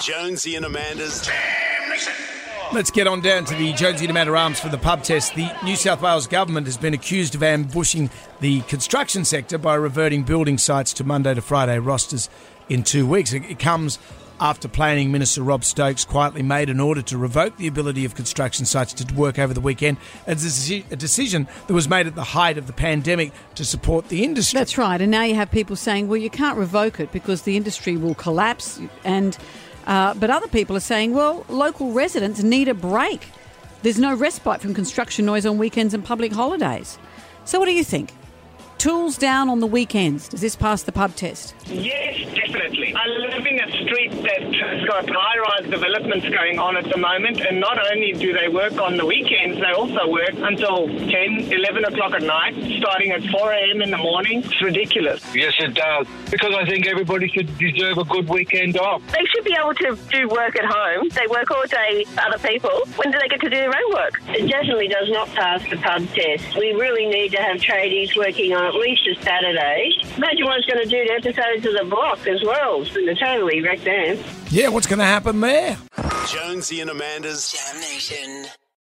Jonesy and Amanda's Let's get on down to the Jonesy and Amanda Arms for the pub test. The New South Wales government has been accused of ambushing the construction sector by reverting building sites to Monday to Friday rosters in two weeks. It comes after Planning Minister Rob Stokes quietly made an order to revoke the ability of construction sites to work over the weekend. It's a decision that was made at the height of the pandemic to support the industry. That's right. And now you have people saying, well, you can't revoke it because the industry will collapse and uh, but other people are saying, well, local residents need a break. There's no respite from construction noise on weekends and public holidays. So, what do you think? Tools down on the weekends. Does this pass the pub test? Yes, definitely. I live in a street that's got high rise developments going on at the moment, and not only do they work on the weekends, they also work until 10, 11 o'clock at night, starting at 4 a.m. in the morning. It's ridiculous. Yes, it does. Because I think everybody should deserve a good weekend off. They should be able to do work at home. They work all day for other people. When do they get to do their own work? It definitely does not pass the pub test. We really need to have tradies working on at least a Saturday. Imagine what it's going to do to episodes of The Block as well. It's going to totally wreck them. Yeah, what's going to happen there? Jonesy and Amanda's Jam Nation.